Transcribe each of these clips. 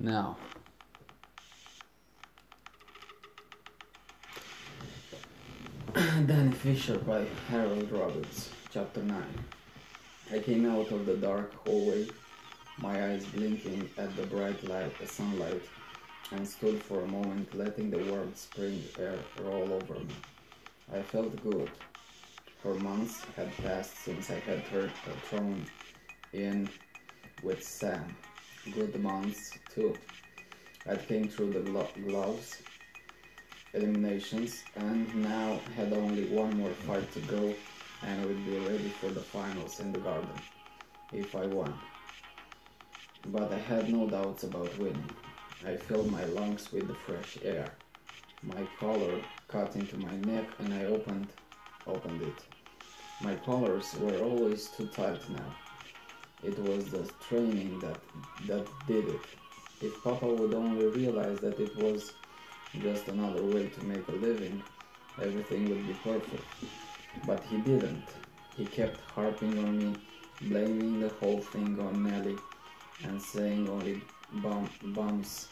Now, Danny Fisher by Harold Robbins, Chapter 9. I came out of the dark hallway, my eyes blinking at the bright light, the sunlight, and stood for a moment letting the warm spring air roll over me. I felt good. Four months had passed since I had heard, thrown in with Sam. Good months, too. I came through the glo- gloves, eliminations, and now had only one more fight to go and would be ready for the finals in the garden, if I won. But I had no doubts about winning. I filled my lungs with the fresh air. My collar cut into my neck and I opened opened it. My collars were always too tight now. It was the training that that did it. If Papa would only realize that it was just another way to make a living, everything would be perfect. But he didn't. He kept harping on me, blaming the whole thing on Nelly, and saying only bum, bums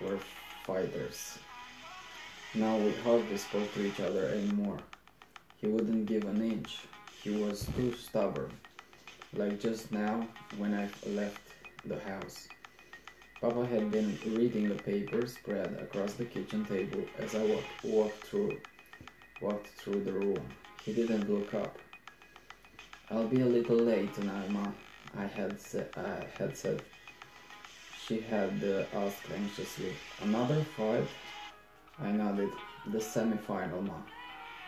were fighters. Now we hardly spoke to each other anymore. He wouldn't give an inch. He was too stubborn. Like just now when I left the house. Papa had been reading the paper spread across the kitchen table as I walked, walked through walked through the room. He didn't look up. I'll be a little late tonight, Ma. I had said. I had said. She had uh, asked anxiously. Another fight? I nodded. The semi-final, Ma.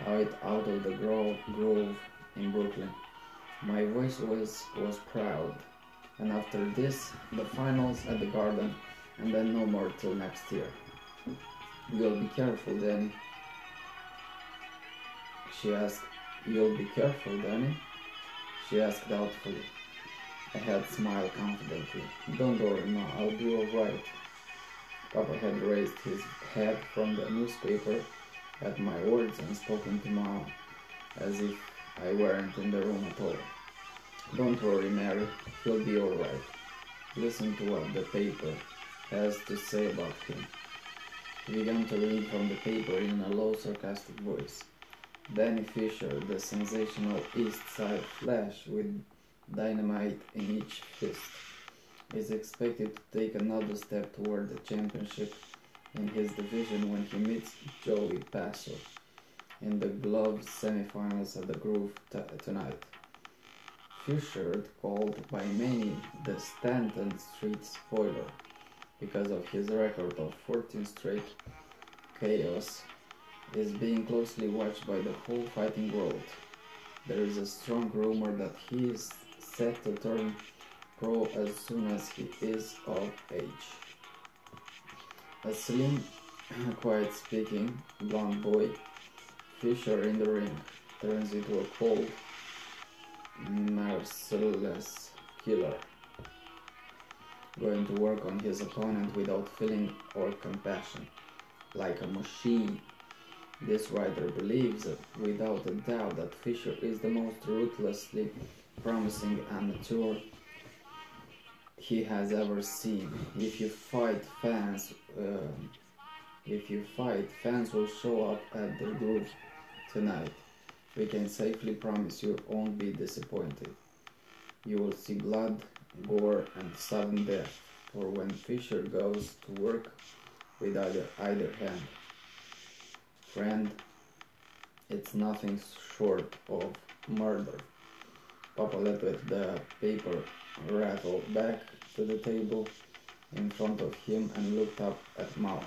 Out out of the grove in Brooklyn. My voice was was proud. And after this, the finals at the garden, and then no more till next year. You'll be careful, Danny. She asked. You'll be careful, Danny? She asked doubtfully. I had smiled confidently. Don't worry, Ma, I'll be alright. Papa had raised his head from the newspaper at my words and spoken to Mom as if I weren't in the room at all. Don't worry, Mary, he'll be alright. Listen to what the paper has to say about him. He began to read from the paper in a low, sarcastic voice. Danny Fisher, the sensational East Side Flash with dynamite in each fist, is expected to take another step toward the championship in his division when he meets Joey Paso in the glove semifinals at the Groove tonight. Fisher, called by many the Stanton Street spoiler because of his record of 14 straight kayos, is being closely watched by the whole fighting world. There is a strong rumor that he is set to turn pro as soon as he is of age. A slim, quiet speaking, blond boy, Fisher in the ring, turns into a cold, merciless killer, going to work on his opponent without feeling or compassion, like a machine. This writer believes without a doubt that Fisher is the most ruthlessly promising amateur he has ever seen. If you fight fans, uh, if you fight, fans will show up at the groove tonight. We can safely promise you won't be disappointed. You will see blood, gore, and sudden death. For when Fisher goes to work with either either hand, friend, it's nothing short of murder. Papa let the paper rattle back to the table in front of him and looked up at Ma.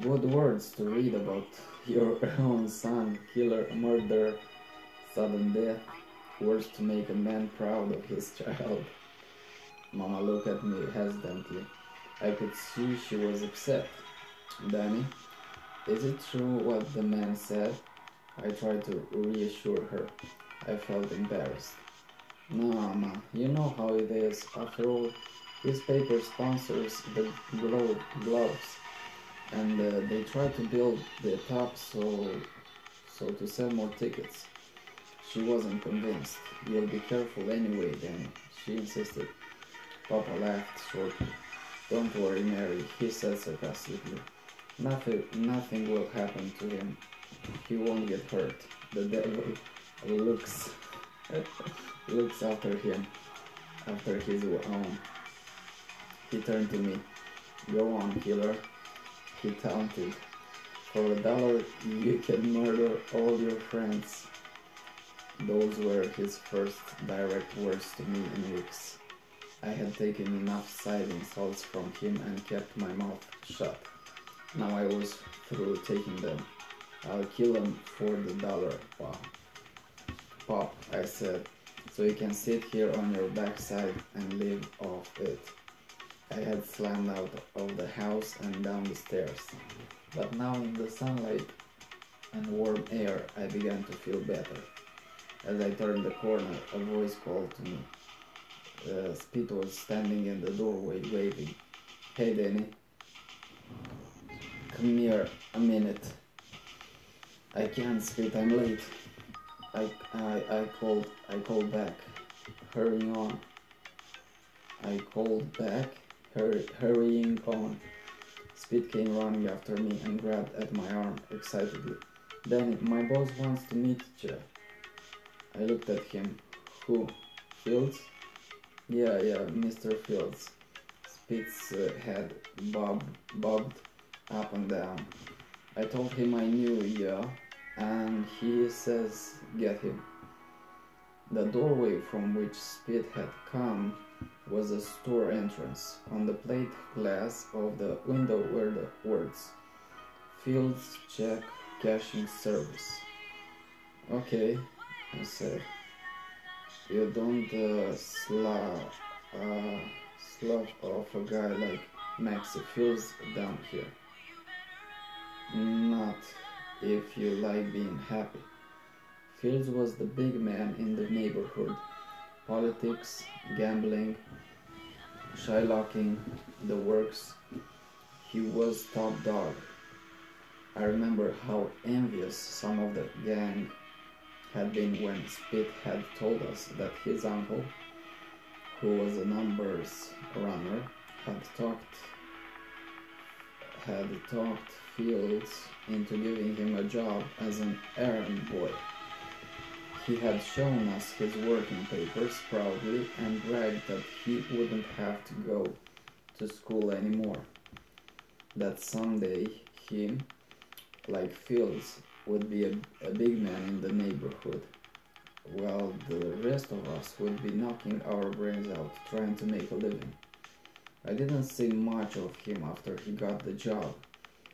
Good words to read about your own son, killer, murder, sudden death, words to make a man proud of his child. Mama looked at me hesitantly. I could see she was upset. Danny, is it true what the man said? I tried to reassure her. I felt embarrassed. No, Mama, you know how it is. After all, this paper sponsors the glo- gloves, and uh, they try to build the top so so to sell more tickets. She wasn't convinced. You'll be careful anyway, Danny. She insisted. Papa laughed shortly. Don't worry, Mary, he said sarcastically. Nothing, nothing will happen to him. He won't get hurt. The devil looks looks after him, after his own. He turned to me. Go on, killer. He taunted. For a dollar, you can murder all your friends. Those were his first direct words to me in weeks. I had taken enough side insults from him and kept my mouth shut. Now I was through taking them. I'll kill him for the dollar, Pop. Pop, I said, so you can sit here on your backside and live off it. I had slammed out of the house and down the stairs, but now in the sunlight and warm air I began to feel better. As I turned the corner, a voice called to me. Uh, Spit was standing in the doorway waving. Hey Danny. Come here a minute. I can't Spit, I'm late. I, I, I called I called back. Hurrying on. I called back, hurry, hurrying on. Spit came running after me and grabbed at my arm excitedly. Danny, my boss wants to meet you. I looked at him. Who? Fields? Yeah, yeah, Mr. Fields. Spit's uh, head bobbed, bobbed up and down. I told him I knew you, and he says get him. The doorway from which Spit had come was a store entrance. On the plate glass of the window were the words Fields Check Cashing Service. Okay, I said. You don't uh, slough, uh, off a guy like Maxie Fields down here. Not if you like being happy. Fields was the big man in the neighborhood. Politics, gambling, shylocking, the works. He was top dog. I remember how envious some of the gang had been when Spit had told us that his uncle, who was a numbers runner, had talked had talked Fields into giving him a job as an errand boy. He had shown us his working papers proudly and bragged that he wouldn't have to go to school anymore. That someday he, like Fields, would be a, a big man in the neighborhood, while the rest of us would be knocking our brains out trying to make a living. I didn't see much of him after he got the job,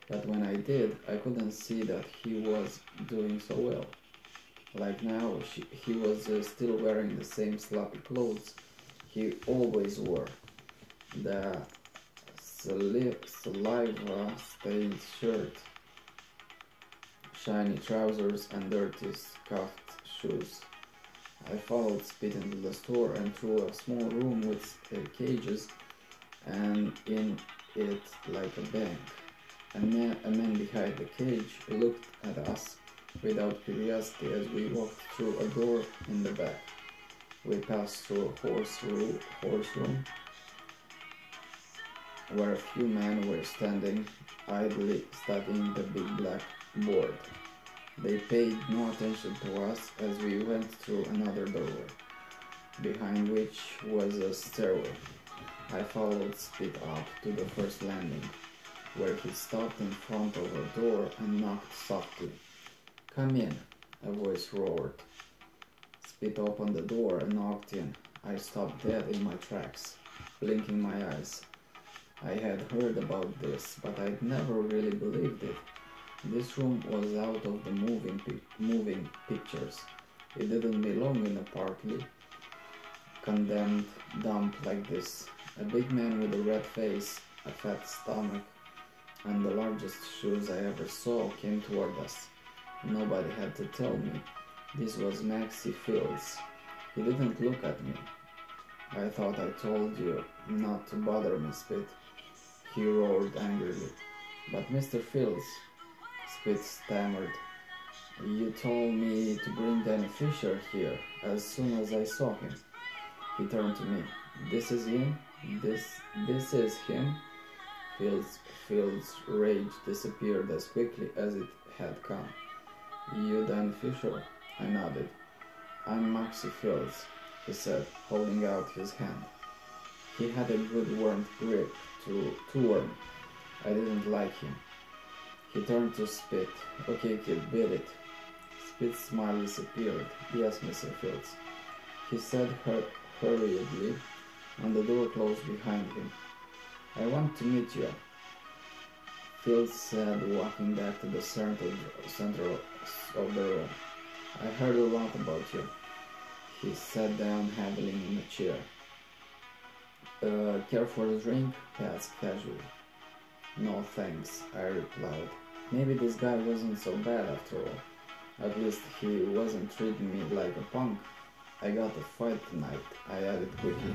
but when I did, I couldn't see that he was doing so well. Like now, she, he was uh, still wearing the same sloppy clothes he always wore. The saliva stained shirt, shiny trousers, and dirty scuffed shoes. I followed Spit into the store and through a small room with cages and in it like a bank. A man, a man behind the cage looked at us without curiosity as we walked through a door in the back. We passed through a horse, room, horse room where a few men were standing idly studying the big black board. They paid no attention to us as we went through another doorway, behind which was a stairway. I followed Spit up to the first landing, where he stopped in front of a door and knocked softly. Come in, a voice roared. Spit opened the door and knocked in. I stopped dead in my tracks, blinking my eyes. I had heard about this, but I'd never really believed it. This room was out of the moving, moving pictures. It didn't belong in a partly condemned dump like this. A big man with a red face, a fat stomach, and the largest shoes I ever saw came toward us. Nobody had to tell me. This was Maxie Fields. He didn't look at me. I thought I told you not to bother me, Spit. He roared angrily. But Mr. Fields, Spit stammered. You told me to bring Danny Fisher here as soon as I saw him. He turned to me. This is him? This this is him? Fields Phil's rage disappeared as quickly as it had come. You Dan Fisher? I nodded. I'm Maxie Fields, he said, holding out his hand. He had a good warm grip, too, too warm. I didn't like him. He turned to Spit. Okay, kid, beat it. Spit's smile disappeared. Yes, Mr. Fields. He said hur- hurriedly, and the door closed behind him. I want to meet you. Fields said, walking back to the center, center of the room. I heard a lot about you. He sat down heavily in a chair. Uh, care for a drink? He asked casually. No thanks, I replied. Maybe this guy wasn't so bad after all. At least he wasn't treating me like a punk. I got a fight tonight, I added quickly.